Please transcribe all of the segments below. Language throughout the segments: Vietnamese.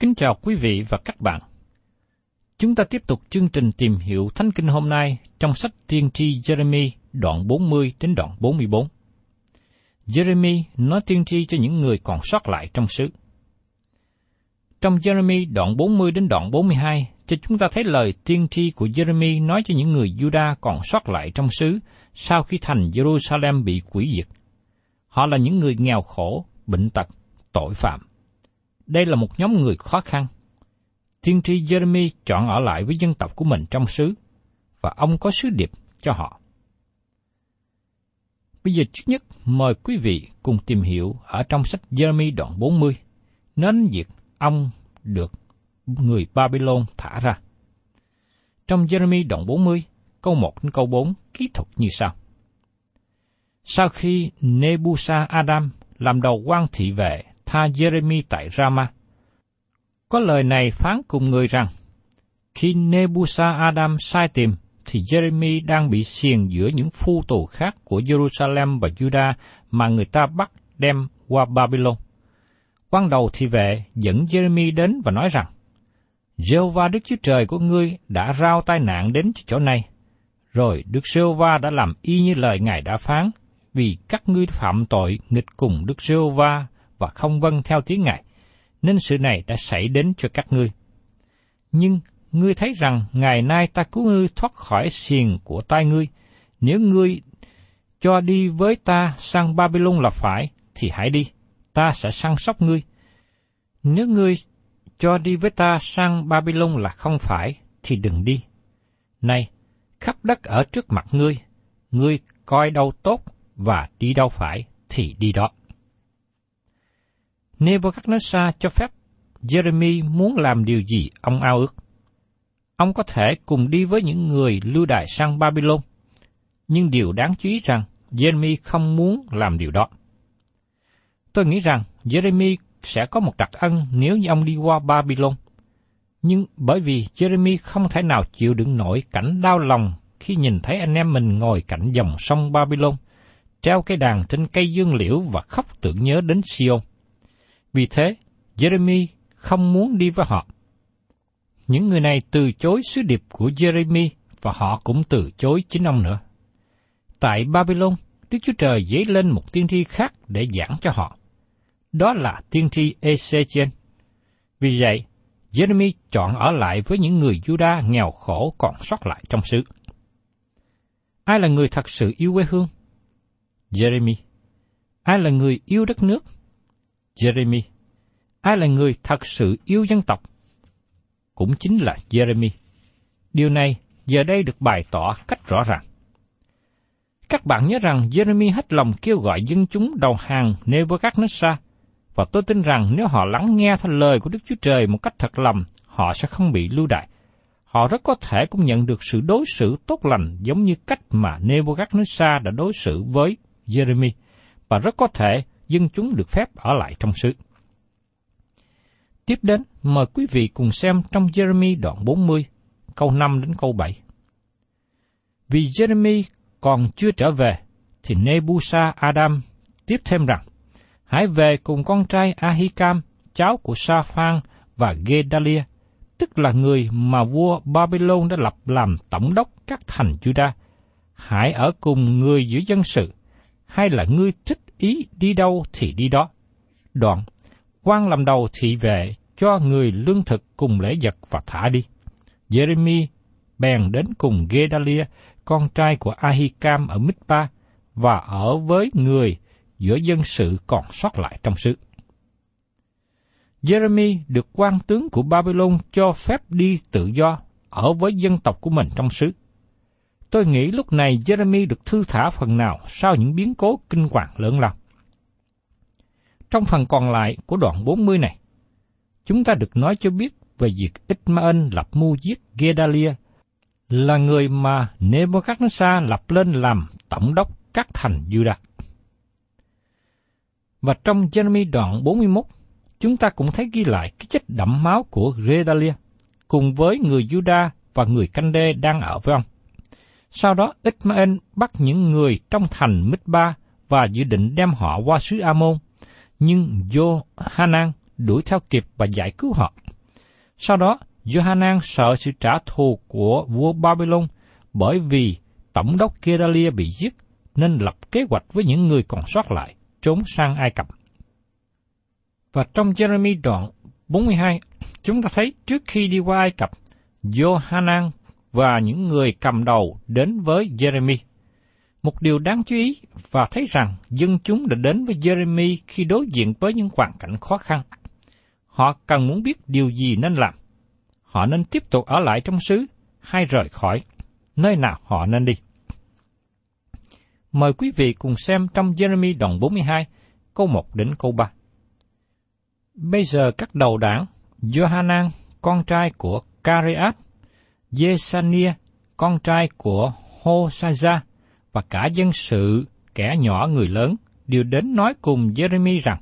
Kính chào quý vị và các bạn. Chúng ta tiếp tục chương trình tìm hiểu Thánh Kinh hôm nay trong sách tiên tri Jeremy đoạn 40 đến đoạn 44. Jeremy nói tiên tri cho những người còn sót lại trong xứ. Trong Jeremy đoạn 40 đến đoạn 42, cho chúng ta thấy lời tiên tri của Jeremy nói cho những người Juda còn sót lại trong xứ sau khi thành Jerusalem bị quỷ diệt. Họ là những người nghèo khổ, bệnh tật, tội phạm. Đây là một nhóm người khó khăn. Tiên tri Jeremy chọn ở lại với dân tộc của mình trong xứ, và ông có sứ điệp cho họ. Bây giờ trước nhất mời quý vị cùng tìm hiểu ở trong sách Jeremy đoạn 40, nên việc ông được người Babylon thả ra. Trong Jeremy đoạn 40, câu 1 đến câu 4 kỹ thuật như sau. Sau khi Nebusa Adam làm đầu quan thị vệ tha Jeremy tại Rama, có lời này phán cùng người rằng, khi Nebusa Adam sai tìm, thì Jeremy đang bị xiềng giữa những phu tù khác của Jerusalem và Judah mà người ta bắt đem qua Babylon. Quan đầu thị vệ dẫn Jeremy đến và nói rằng, Jehovah Đức Chúa Trời của ngươi đã rao tai nạn đến chỗ này. Rồi Đức Jehovah đã làm y như lời Ngài đã phán, vì các ngươi phạm tội nghịch cùng Đức Jehovah và không vâng theo tiếng Ngài, nên sự này đã xảy đến cho các ngươi. Nhưng ngươi thấy rằng ngày nay ta cứu ngươi thoát khỏi xiềng của tay ngươi, nếu ngươi cho đi với ta sang Babylon là phải, thì hãy đi, ta sẽ săn sóc ngươi. Nếu ngươi cho đi với ta sang Babylon là không phải, thì đừng đi. Này, khắp đất ở trước mặt ngươi, ngươi coi đâu tốt và đi đâu phải thì đi đó. Nebuchadnezzar cho phép Jeremy muốn làm điều gì ông ao ước. Ông có thể cùng đi với những người lưu đày sang Babylon, nhưng điều đáng chú ý rằng Jeremy không muốn làm điều đó. Tôi nghĩ rằng Jeremy sẽ có một đặc ân nếu như ông đi qua Babylon. Nhưng bởi vì Jeremy không thể nào chịu đựng nổi cảnh đau lòng khi nhìn thấy anh em mình ngồi cạnh dòng sông Babylon, treo cây đàn trên cây dương liễu và khóc tưởng nhớ đến Sion. Vì thế, Jeremy không muốn đi với họ. Những người này từ chối sứ điệp của Jeremy và họ cũng từ chối chính ông nữa. Tại Babylon, Đức Chúa Trời dấy lên một tiên tri khác để giảng cho họ. Đó là tiên tri Ezechiel. Vì vậy, Jeremy chọn ở lại với những người Juda nghèo khổ còn sót lại trong xứ. Ai là người thật sự yêu quê hương? Jeremy. Ai là người yêu đất nước? Jeremy. Ai là người thật sự yêu dân tộc? Cũng chính là Jeremy. Điều này giờ đây được bày tỏ cách rõ ràng. Các bạn nhớ rằng Jeremy hết lòng kêu gọi dân chúng đầu hàng Nebuchadnezzar, và tôi tin rằng nếu họ lắng nghe theo lời của Đức Chúa Trời một cách thật lòng, họ sẽ không bị lưu đày. Họ rất có thể cũng nhận được sự đối xử tốt lành giống như cách mà Nebuchadnezzar đã đối xử với Jeremy, và rất có thể dân chúng được phép ở lại trong xứ. Tiếp đến, mời quý vị cùng xem trong Jeremy đoạn 40, câu 5 đến câu 7. Vì Jeremy còn chưa trở về, thì Nebusa Adam tiếp thêm rằng, Hãy về cùng con trai Ahikam, cháu của Sa-phan và Gedalia, tức là người mà vua Babylon đã lập làm tổng đốc các thành Juda. Hãy ở cùng người giữa dân sự, hay là ngươi thích ý đi đâu thì đi đó. Đoạn, quan làm đầu thị vệ cho người lương thực cùng lễ vật và thả đi. Jeremy bèn đến cùng Gedalia, con trai của Ahikam ở Mizpa, và ở với người giữa dân sự còn sót lại trong xứ. Jeremy được quan tướng của Babylon cho phép đi tự do ở với dân tộc của mình trong xứ. Tôi nghĩ lúc này Jeremy được thư thả phần nào sau những biến cố kinh hoàng lớn lao. Trong phần còn lại của đoạn 40 này, chúng ta được nói cho biết về việc Ismael lập mưu giết Gedalia, là người mà Nebuchadnezzar lập lên làm tổng đốc các thành Judah. Và trong Jeremy đoạn 41, chúng ta cũng thấy ghi lại cái chết đẫm máu của Gedalia, cùng với người Judah và người canh đê đang ở với ông. Sau đó, Ismael bắt những người trong thành mít ba và dự định đem họ qua xứ Amon, nhưng Johanan đuổi theo kịp và giải cứu họ. Sau đó, Johanan sợ sự trả thù của vua Babylon bởi vì tổng đốc Kedalia bị giết nên lập kế hoạch với những người còn sót lại trốn sang Ai Cập. Và trong Jeremy đoạn 42, chúng ta thấy trước khi đi qua Ai Cập, Johanan và những người cầm đầu đến với Jeremy. Một điều đáng chú ý và thấy rằng dân chúng đã đến với Jeremy khi đối diện với những hoàn cảnh khó khăn. Họ cần muốn biết điều gì nên làm. Họ nên tiếp tục ở lại trong xứ hay rời khỏi, nơi nào họ nên đi. Mời quý vị cùng xem trong Jeremy đoạn 42, câu 1 đến câu 3. Bây giờ các đầu đảng, Johanan, con trai của Cariat, Jesania, con trai của Hosaja, và cả dân sự, kẻ nhỏ người lớn, đều đến nói cùng Jeremy rằng,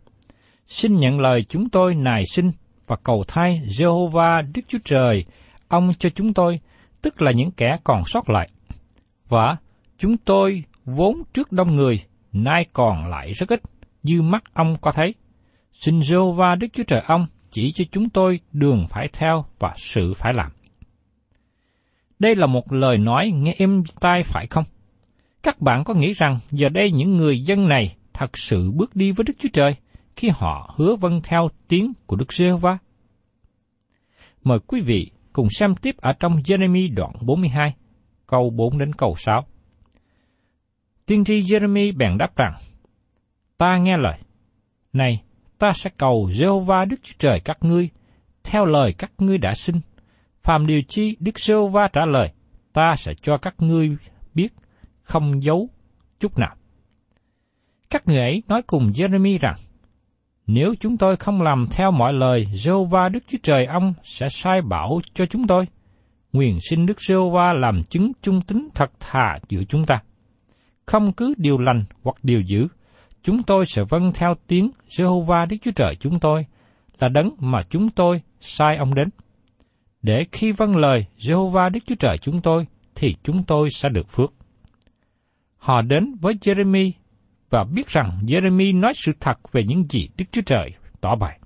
Xin nhận lời chúng tôi nài xin và cầu thay Jehovah Đức Chúa Trời, ông cho chúng tôi, tức là những kẻ còn sót lại. Và chúng tôi vốn trước đông người, nay còn lại rất ít, như mắt ông có thấy. Xin Jehovah Đức Chúa Trời ông chỉ cho chúng tôi đường phải theo và sự phải làm. Đây là một lời nói nghe êm tai phải không? Các bạn có nghĩ rằng giờ đây những người dân này thật sự bước đi với Đức Chúa Trời khi họ hứa vâng theo tiếng của Đức giê va Mời quý vị cùng xem tiếp ở trong Jeremy đoạn 42, câu 4 đến câu 6. Tiên tri Jeremy bèn đáp rằng, Ta nghe lời, này, ta sẽ cầu Jehovah Đức Chúa Trời các ngươi, theo lời các ngươi đã xin. Phàm điều chi Đức Jehovah trả lời, ta sẽ cho các ngươi biết, không giấu chút nào. Các người ấy nói cùng Jeremy rằng, nếu chúng tôi không làm theo mọi lời Jehovah Đức Chúa Trời ông sẽ sai bảo cho chúng tôi, nguyện xin Đức Jehovah làm chứng trung tín thật thà giữa chúng ta không cứ điều lành hoặc điều dữ, chúng tôi sẽ vâng theo tiếng Jehovah Đức Chúa Trời chúng tôi, là đấng mà chúng tôi sai ông đến. Để khi vâng lời Jehovah Đức Chúa Trời chúng tôi, thì chúng tôi sẽ được phước. Họ đến với Jeremy và biết rằng Jeremy nói sự thật về những gì Đức Chúa Trời tỏ bày.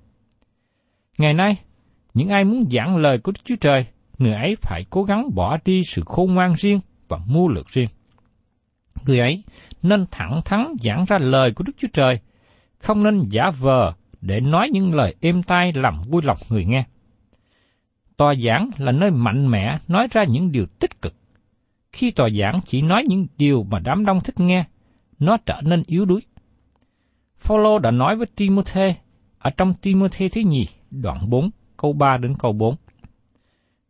Ngày nay, những ai muốn giảng lời của Đức Chúa Trời, người ấy phải cố gắng bỏ đi sự khôn ngoan riêng và mưu lược riêng người ấy nên thẳng thắn giảng ra lời của Đức Chúa Trời, không nên giả vờ để nói những lời êm tai làm vui lòng người nghe. Tòa giảng là nơi mạnh mẽ nói ra những điều tích cực. Khi tòa giảng chỉ nói những điều mà đám đông thích nghe, nó trở nên yếu đuối. Phaolô đã nói với Timothy ở trong Timothy thứ nhì, đoạn 4, câu 3 đến câu 4.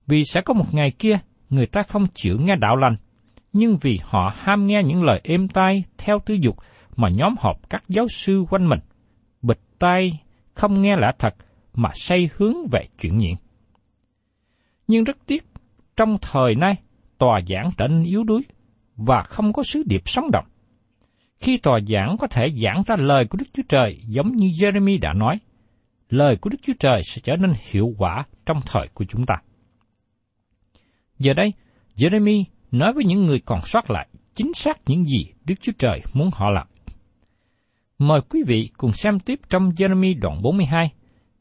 Vì sẽ có một ngày kia, người ta không chịu nghe đạo lành, nhưng vì họ ham nghe những lời êm tai theo tư dục mà nhóm họp các giáo sư quanh mình, bịch tai không nghe lẽ thật mà say hướng về chuyện nghiện. Nhưng rất tiếc, trong thời nay, tòa giảng trở nên yếu đuối và không có sứ điệp sống động. Khi tòa giảng có thể giảng ra lời của Đức Chúa Trời giống như Jeremy đã nói, lời của Đức Chúa Trời sẽ trở nên hiệu quả trong thời của chúng ta. Giờ đây, Jeremy nói với những người còn sót lại chính xác những gì Đức Chúa Trời muốn họ làm. Mời quý vị cùng xem tiếp trong Jeremy đoạn 42,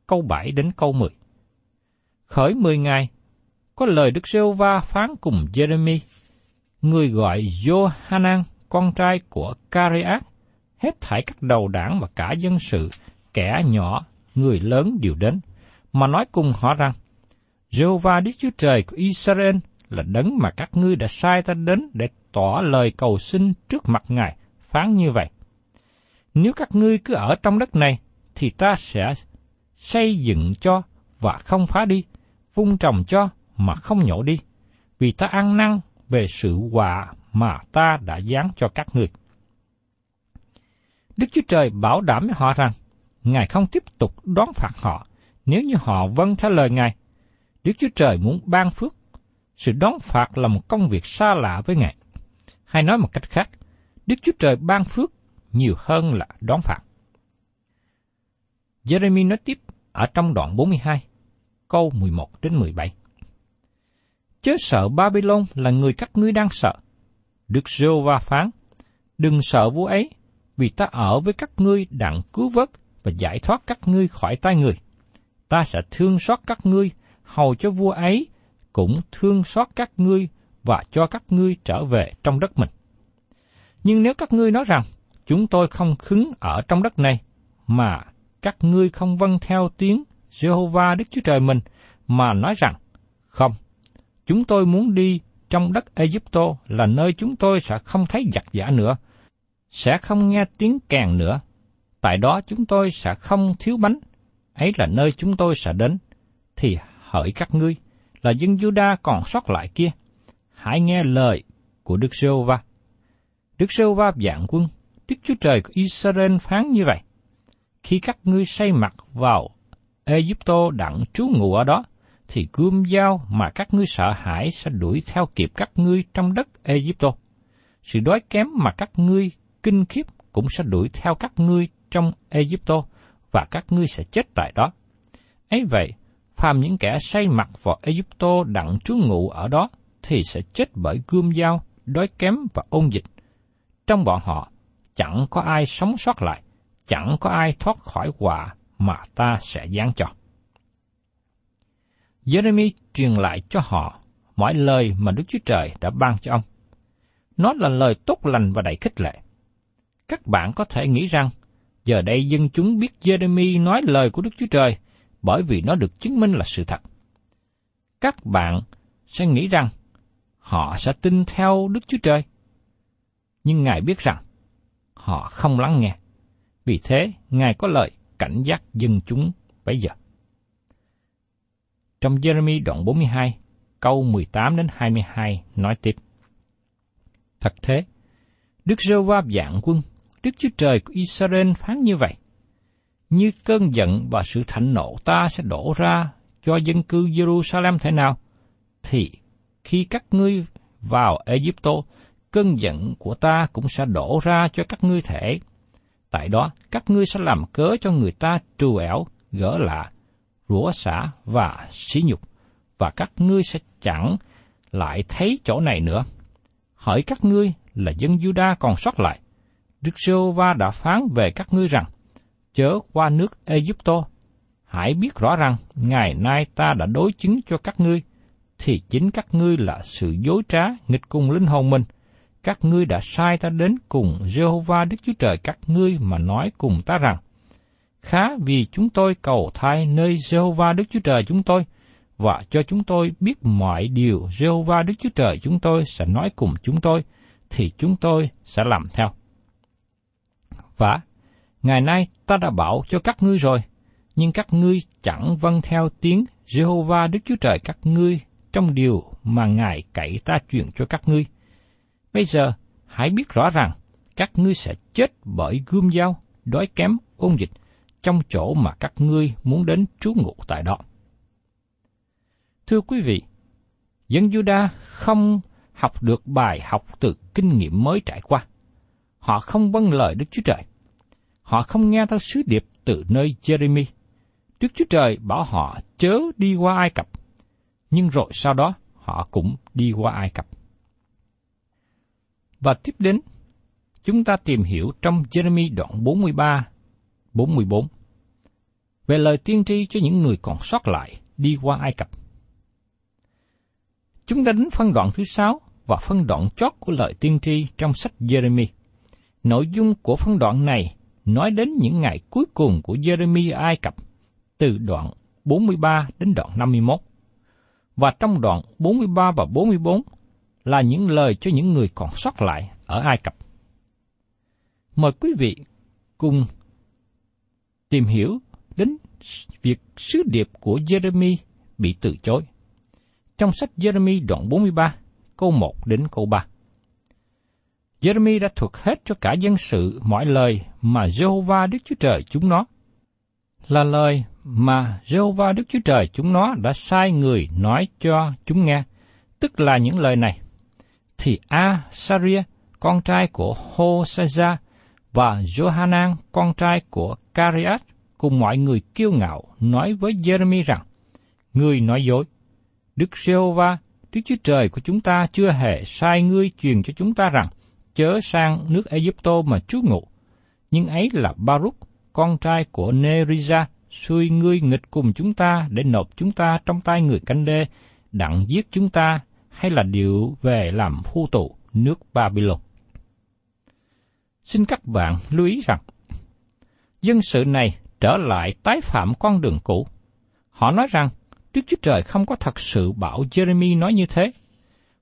câu 7 đến câu 10. Khởi 10 ngày, có lời Đức giê va phán cùng Jeremy, người gọi Johanan, con trai của Careat, hết thảy các đầu đảng và cả dân sự, kẻ nhỏ, người lớn đều đến, mà nói cùng họ rằng, Jehovah Đức Chúa Trời của Israel là đấng mà các ngươi đã sai ta đến để tỏ lời cầu xin trước mặt Ngài, phán như vậy. Nếu các ngươi cứ ở trong đất này, thì ta sẽ xây dựng cho và không phá đi, vung trồng cho mà không nhổ đi, vì ta ăn năn về sự quả mà ta đã giáng cho các ngươi. Đức Chúa Trời bảo đảm với họ rằng, Ngài không tiếp tục đón phạt họ nếu như họ vâng theo lời Ngài. Đức Chúa Trời muốn ban phước. Sự đón phạt là một công việc xa lạ với Ngài. Hay nói một cách khác, Đức Chúa Trời ban phước nhiều hơn là đón phạt. Jeremy nói tiếp ở trong đoạn 42, câu 11 đến 17. Chớ sợ Babylon là người các ngươi đang sợ. Đức giê va phán, đừng sợ vua ấy, vì ta ở với các ngươi đặng cứu vớt và giải thoát các ngươi khỏi tay người. Ta sẽ thương xót các ngươi, hầu cho vua ấy cũng thương xót các ngươi và cho các ngươi trở về trong đất mình. Nhưng nếu các ngươi nói rằng, chúng tôi không khứng ở trong đất này, mà các ngươi không vâng theo tiếng Jehovah Đức Chúa Trời mình, mà nói rằng, không, chúng tôi muốn đi trong đất Egypto là nơi chúng tôi sẽ không thấy giặc giả nữa, sẽ không nghe tiếng kèn nữa. Tại đó chúng tôi sẽ không thiếu bánh, ấy là nơi chúng tôi sẽ đến. Thì hỡi các ngươi, là dân Juda còn sót lại kia, hãy nghe lời của Đức giê va Đức giê va dạng quân, Đức Chúa Trời của Israel phán như vậy. Khi các ngươi say mặt vào Egypto đặng trú ngụ ở đó, thì gươm dao mà các ngươi sợ hãi sẽ đuổi theo kịp các ngươi trong đất Egypto. Sự đói kém mà các ngươi kinh khiếp cũng sẽ đuổi theo các ngươi trong Egypto, và các ngươi sẽ chết tại đó. ấy vậy, phàm những kẻ say mặt vào Egypto đặng trú ngụ ở đó, thì sẽ chết bởi gươm dao, đói kém và ôn dịch. Trong bọn họ, chẳng có ai sống sót lại, chẳng có ai thoát khỏi quả mà ta sẽ giáng cho. Jeremy truyền lại cho họ mọi lời mà Đức Chúa Trời đã ban cho ông. Nó là lời tốt lành và đầy khích lệ. Các bạn có thể nghĩ rằng, giờ đây dân chúng biết Jeremy nói lời của Đức Chúa Trời bởi vì nó được chứng minh là sự thật. Các bạn sẽ nghĩ rằng họ sẽ tin theo Đức Chúa Trời. Nhưng Ngài biết rằng họ không lắng nghe. Vì thế, Ngài có lời cảnh giác dân chúng bây giờ trong Jeremy đoạn 42, câu 18 đến 22 nói tiếp. Thật thế, Đức giê va dạng quân, Đức Chúa Trời của Israel phán như vậy. Như cơn giận và sự thạnh nộ ta sẽ đổ ra cho dân cư Jerusalem thế nào, thì khi các ngươi vào Egypto, cơn giận của ta cũng sẽ đổ ra cho các ngươi thể. Tại đó, các ngươi sẽ làm cớ cho người ta trù ẻo, gỡ lạ, rủa xả và sỉ nhục, và các ngươi sẽ chẳng lại thấy chỗ này nữa. Hỏi các ngươi là dân Juda còn sót lại. Đức giê va đã phán về các ngươi rằng, chớ qua nước Egypto. Hãy biết rõ rằng, ngày nay ta đã đối chứng cho các ngươi, thì chính các ngươi là sự dối trá nghịch cùng linh hồn mình. Các ngươi đã sai ta đến cùng Jehovah Đức Chúa Trời các ngươi mà nói cùng ta rằng, khá vì chúng tôi cầu thai nơi Jehovah Đức Chúa Trời chúng tôi, và cho chúng tôi biết mọi điều Jehovah Đức Chúa Trời chúng tôi sẽ nói cùng chúng tôi, thì chúng tôi sẽ làm theo. Và ngày nay ta đã bảo cho các ngươi rồi, nhưng các ngươi chẳng vâng theo tiếng Jehovah Đức Chúa Trời các ngươi trong điều mà Ngài cậy ta truyền cho các ngươi. Bây giờ, hãy biết rõ rằng, các ngươi sẽ chết bởi gươm dao, đói kém, ôn dịch, trong chỗ mà các ngươi muốn đến trú ngụ tại đó. Thưa quý vị, dân Juda không học được bài học từ kinh nghiệm mới trải qua. Họ không vâng lời Đức Chúa Trời. Họ không nghe theo sứ điệp từ nơi Jeremy. Đức Chúa Trời bảo họ chớ đi qua Ai Cập. Nhưng rồi sau đó họ cũng đi qua Ai Cập. Và tiếp đến, chúng ta tìm hiểu trong Jeremy đoạn 43, 44 về lời tiên tri cho những người còn sót lại đi qua Ai Cập. Chúng ta đến phân đoạn thứ sáu và phân đoạn chót của lời tiên tri trong sách Jeremy. Nội dung của phân đoạn này nói đến những ngày cuối cùng của Jeremy Ai Cập, từ đoạn 43 đến đoạn 51. Và trong đoạn 43 và 44 là những lời cho những người còn sót lại ở Ai Cập. Mời quý vị cùng tìm hiểu đến việc sứ điệp của Jeremy bị từ chối. Trong sách Jeremy đoạn 43, câu 1 đến câu 3. Jeremy đã thuật hết cho cả dân sự mọi lời mà Jehovah Đức Chúa Trời chúng nó. Là lời mà Jehovah Đức Chúa Trời chúng nó đã sai người nói cho chúng nghe, tức là những lời này. Thì A. Saria, con trai của Hosaja, và Johanan, con trai của Cariat, cùng mọi người kiêu ngạo nói với Jeremy rằng, Ngươi nói dối. Đức Giê-hô-va, Đức Chúa Trời của chúng ta chưa hề sai ngươi truyền cho chúng ta rằng, chớ sang nước Egypto mà trú ngụ. Nhưng ấy là Baruch, con trai của Neriza, xuôi ngươi nghịch cùng chúng ta để nộp chúng ta trong tay người canh đê, đặng giết chúng ta, hay là điệu về làm phu tụ nước Babylon. Xin các bạn lưu ý rằng, dân sự này trở lại tái phạm con đường cũ. Họ nói rằng, Đức Chúa Trời không có thật sự bảo Jeremy nói như thế.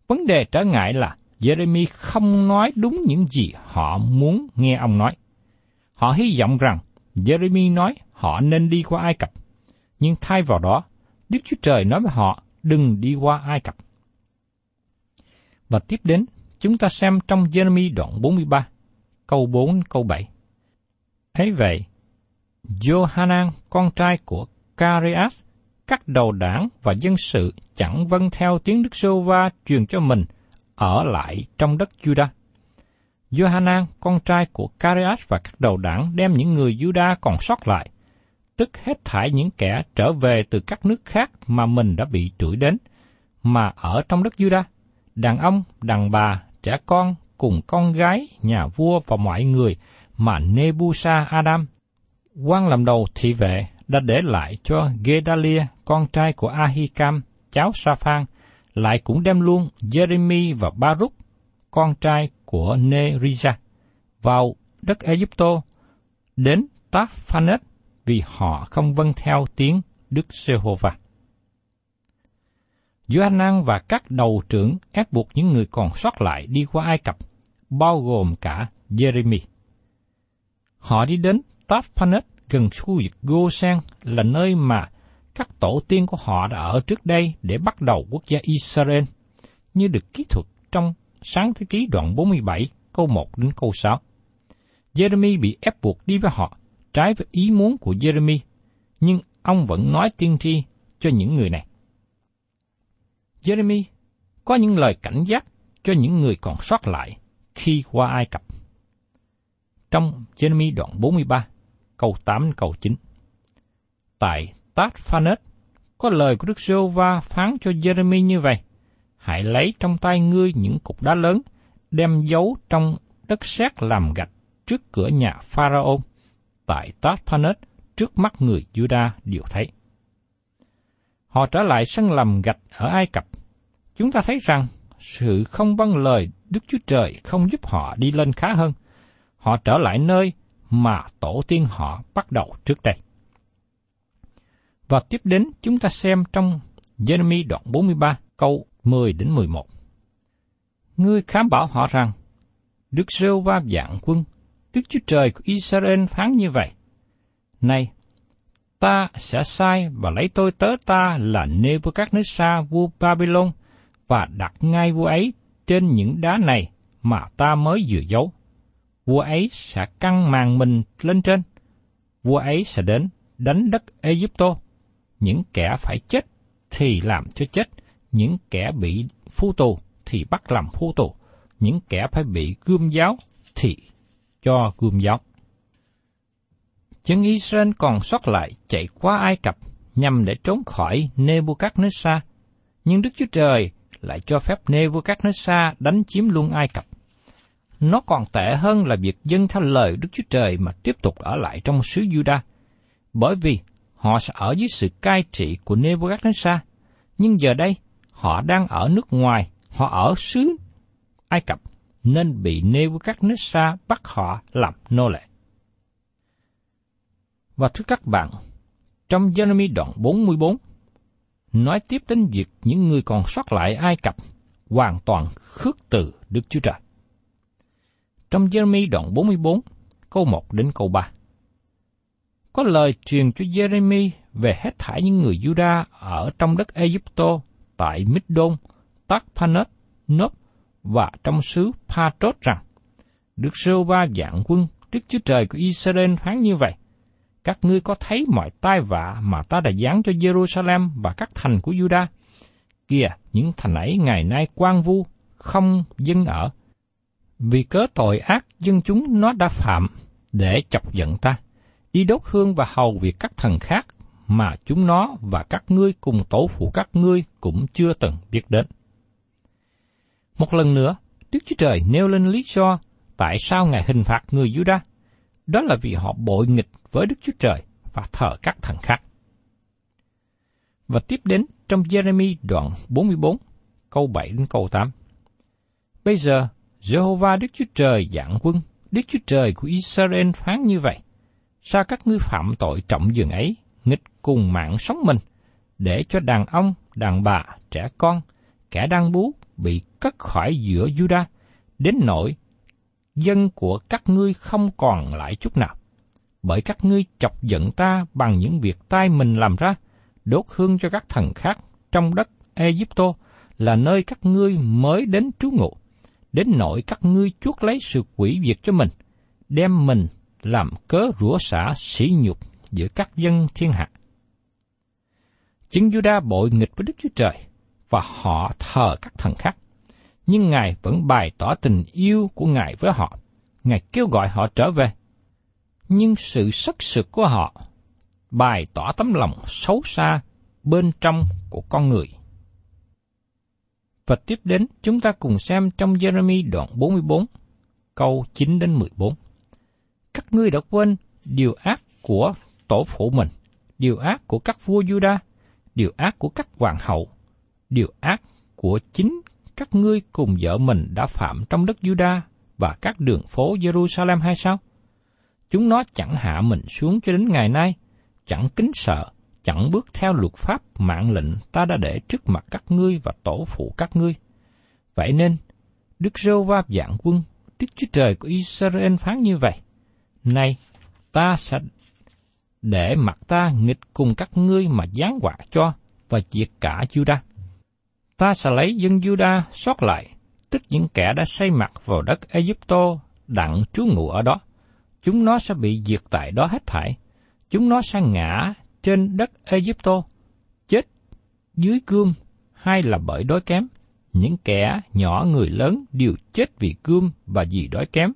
Vấn đề trở ngại là Jeremy không nói đúng những gì họ muốn nghe ông nói. Họ hy vọng rằng Jeremy nói họ nên đi qua Ai Cập, nhưng thay vào đó, Đức Chúa Trời nói với họ đừng đi qua Ai Cập. Và tiếp đến, chúng ta xem trong Jeremy đoạn 43, câu 4 câu 7. Ấy vậy, Johanan, con trai của Carias, các đầu đảng và dân sự chẳng vâng theo tiếng Đức Sô Va truyền cho mình ở lại trong đất Juda Johanan, con trai của Carias và các đầu đảng đem những người Juda còn sót lại, tức hết thải những kẻ trở về từ các nước khác mà mình đã bị đuổi đến, mà ở trong đất Juda đàn ông, đàn bà, trẻ con cùng con gái, nhà vua và mọi người mà Nebusa Adam, quan làm đầu thị vệ đã để lại cho Gedalia, con trai của Ahikam, cháu Saphan, lại cũng đem luôn Jeremy và Baruch, con trai của Neriza, vào đất Egypto, đến Taphanet vì họ không vâng theo tiếng Đức Giê-hô-va. Johanan và các đầu trưởng ép buộc những người còn sót lại đi qua Ai Cập, bao gồm cả Jeremy. Họ đi đến Tarpanet gần khu vực Gosen là nơi mà các tổ tiên của họ đã ở trước đây để bắt đầu quốc gia Israel, như được kỹ thuật trong sáng thế ký đoạn 47, câu 1 đến câu 6. Jeremy bị ép buộc đi với họ, trái với ý muốn của Jeremy, nhưng ông vẫn nói tiên tri cho những người này. Jeremy có những lời cảnh giác cho những người còn sót lại khi qua Ai Cập. Trong Jeremy đoạn 43, câu 8 câu 9. Tại Tát Phanet, có lời của Đức giê va phán cho Jeremy như vậy. Hãy lấy trong tay ngươi những cục đá lớn, đem giấu trong đất sét làm gạch trước cửa nhà Pharaoh, tại Tát Phanet, trước mắt người Juda đều thấy. Họ trở lại sân làm gạch ở Ai Cập. Chúng ta thấy rằng sự không vâng lời Đức Chúa Trời không giúp họ đi lên khá hơn. Họ trở lại nơi mà tổ tiên họ bắt đầu trước đây. Và tiếp đến chúng ta xem trong Jeremy đoạn 43 câu 10 đến 11. Ngươi khám bảo họ rằng, Đức rêu va dạng quân, Đức Chúa Trời của Israel phán như vậy. Này, ta sẽ sai và lấy tôi tớ ta là Nebuchadnezzar vua Babylon và đặt ngay vua ấy trên những đá này mà ta mới vừa giấu. Vua ấy sẽ căng màn mình lên trên. Vua ấy sẽ đến đánh đất Egypto. Những kẻ phải chết thì làm cho chết, những kẻ bị phu tù thì bắt làm phu tù, những kẻ phải bị gươm giáo thì cho gươm giáo. Dân Israel còn sót lại chạy qua Ai Cập nhằm để trốn khỏi Nebuchadnezzar, nhưng Đức Chúa Trời lại cho phép Nebuchadnezzar đánh chiếm luôn Ai Cập. Nó còn tệ hơn là việc dân theo lời Đức Chúa Trời mà tiếp tục ở lại trong xứ Juda, bởi vì họ sẽ ở dưới sự cai trị của Nebuchadnezzar, nhưng giờ đây họ đang ở nước ngoài, họ ở xứ Ai Cập, nên bị Nebuchadnezzar bắt họ làm nô lệ. Và thưa các bạn, trong Jeremy đoạn 44, nói tiếp đến việc những người còn sót lại Ai Cập hoàn toàn khước từ Đức Chúa Trời. Trong Jeremy đoạn 44, câu 1 đến câu 3. Có lời truyền cho Jeremy về hết thải những người Juda ở trong đất Egypto, tại Middon, Takpanet, Nop và trong xứ Patrot rằng, Đức Sêu Ba dạng quân, Đức Chúa Trời của Israel phán như vậy – các ngươi có thấy mọi tai vạ mà ta đã giáng cho Jerusalem và các thành của Juda? Kìa, những thành ấy ngày nay quan vu, không dân ở. Vì cớ tội ác dân chúng nó đã phạm để chọc giận ta, đi đốt hương và hầu việc các thần khác mà chúng nó và các ngươi cùng tổ phụ các ngươi cũng chưa từng biết đến. Một lần nữa, Đức Chúa Trời nêu lên lý do tại sao Ngài hình phạt người Juda. Đó là vì họ bội nghịch với Đức Chúa Trời và thờ các thần khác. Và tiếp đến trong Jeremy đoạn 44, câu 7 đến câu 8. Bây giờ, Jehovah Đức Chúa Trời dạng quân, Đức Chúa Trời của Israel phán như vậy. Sao các ngươi phạm tội trọng dường ấy, nghịch cùng mạng sống mình, để cho đàn ông, đàn bà, trẻ con, kẻ đang bú bị cất khỏi giữa Judah, đến nỗi dân của các ngươi không còn lại chút nào bởi các ngươi chọc giận ta bằng những việc tay mình làm ra, đốt hương cho các thần khác trong đất Egypto là nơi các ngươi mới đến trú ngụ, đến nỗi các ngươi chuốc lấy sự quỷ diệt cho mình, đem mình làm cớ rủa xả sỉ nhục giữa các dân thiên hạ. Chính Juda bội nghịch với Đức Chúa Trời, và họ thờ các thần khác. Nhưng Ngài vẫn bày tỏ tình yêu của Ngài với họ. Ngài kêu gọi họ trở về, nhưng sự sắc sực của họ bày tỏ tấm lòng xấu xa bên trong của con người. Và tiếp đến chúng ta cùng xem trong Jeremy đoạn 44, câu 9 đến 14. Các ngươi đã quên điều ác của tổ phụ mình, điều ác của các vua Juda, điều ác của các hoàng hậu, điều ác của chính các ngươi cùng vợ mình đã phạm trong đất Juda và các đường phố Jerusalem hay sao? Chúng nó chẳng hạ mình xuống cho đến ngày nay, chẳng kính sợ, chẳng bước theo luật pháp mạng lệnh ta đã để trước mặt các ngươi và tổ phụ các ngươi. Vậy nên, Đức Rô Va dạng quân, Đức Chúa Trời của Israel phán như vậy. Này, ta sẽ để mặt ta nghịch cùng các ngươi mà giáng họa cho và diệt cả Juda. Ta sẽ lấy dân Juda sót lại, tức những kẻ đã xây mặt vào đất Egypto đặng trú ngụ ở đó chúng nó sẽ bị diệt tại đó hết thảy. Chúng nó sẽ ngã trên đất Egypto, chết dưới cương hay là bởi đói kém. Những kẻ nhỏ người lớn đều chết vì cương và vì đói kém.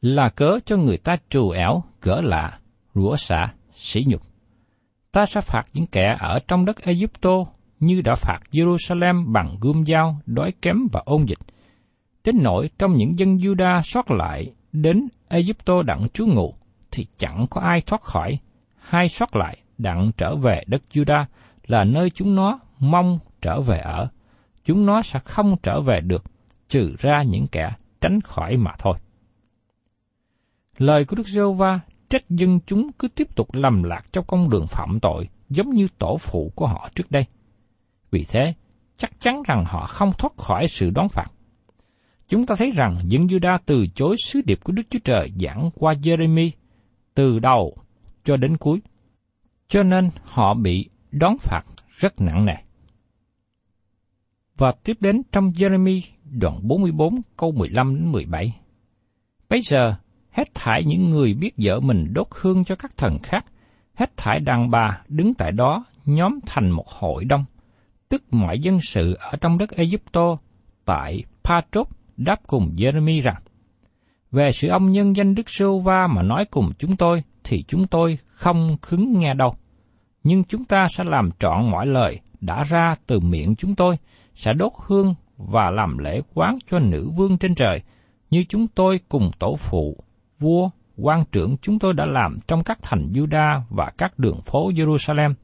Là cớ cho người ta trù ẻo, gỡ lạ, rủa xả, sỉ nhục. Ta sẽ phạt những kẻ ở trong đất Egypto như đã phạt Jerusalem bằng gươm dao, đói kém và ôn dịch. Đến nỗi trong những dân Juda sót lại đến Egypto đặng trú ngụ, thì chẳng có ai thoát khỏi, hay sót lại đặng trở về đất Juda là nơi chúng nó mong trở về ở. Chúng nó sẽ không trở về được, trừ ra những kẻ tránh khỏi mà thôi. Lời của Đức giê va trách dân chúng cứ tiếp tục lầm lạc trong con đường phạm tội giống như tổ phụ của họ trước đây. Vì thế, chắc chắn rằng họ không thoát khỏi sự đón phạt. Chúng ta thấy rằng dân Juda từ chối sứ điệp của Đức Chúa Trời giảng qua Jeremy từ đầu cho đến cuối. Cho nên họ bị đón phạt rất nặng nề. Và tiếp đến trong Jeremy đoạn 44 câu 15 đến 17. Bây giờ, hết thải những người biết vợ mình đốt hương cho các thần khác, hết thải đàn bà đứng tại đó nhóm thành một hội đông, tức mọi dân sự ở trong đất Egypto tại Patrop đáp cùng Jeremy rằng, về sự ông nhân danh Đức Sô Va mà nói cùng chúng tôi, thì chúng tôi không khứng nghe đâu. Nhưng chúng ta sẽ làm trọn mọi lời đã ra từ miệng chúng tôi, sẽ đốt hương và làm lễ quán cho nữ vương trên trời, như chúng tôi cùng tổ phụ, vua, quan trưởng chúng tôi đã làm trong các thành Juda và các đường phố Jerusalem.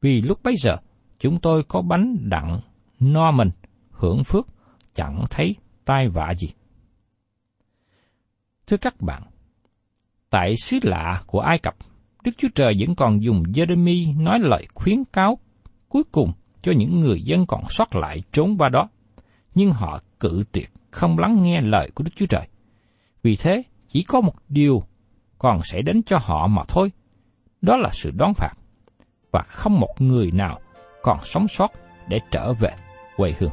Vì lúc bấy giờ, chúng tôi có bánh đặng, no mình, hưởng phước, chẳng thấy tai vạ gì. Thưa các bạn, tại xứ lạ của Ai Cập, Đức Chúa Trời vẫn còn dùng Jeremy nói lời khuyến cáo cuối cùng cho những người dân còn sót lại trốn qua đó, nhưng họ cự tuyệt không lắng nghe lời của Đức Chúa Trời. Vì thế, chỉ có một điều còn sẽ đến cho họ mà thôi, đó là sự đón phạt, và không một người nào còn sống sót để trở về quê hương.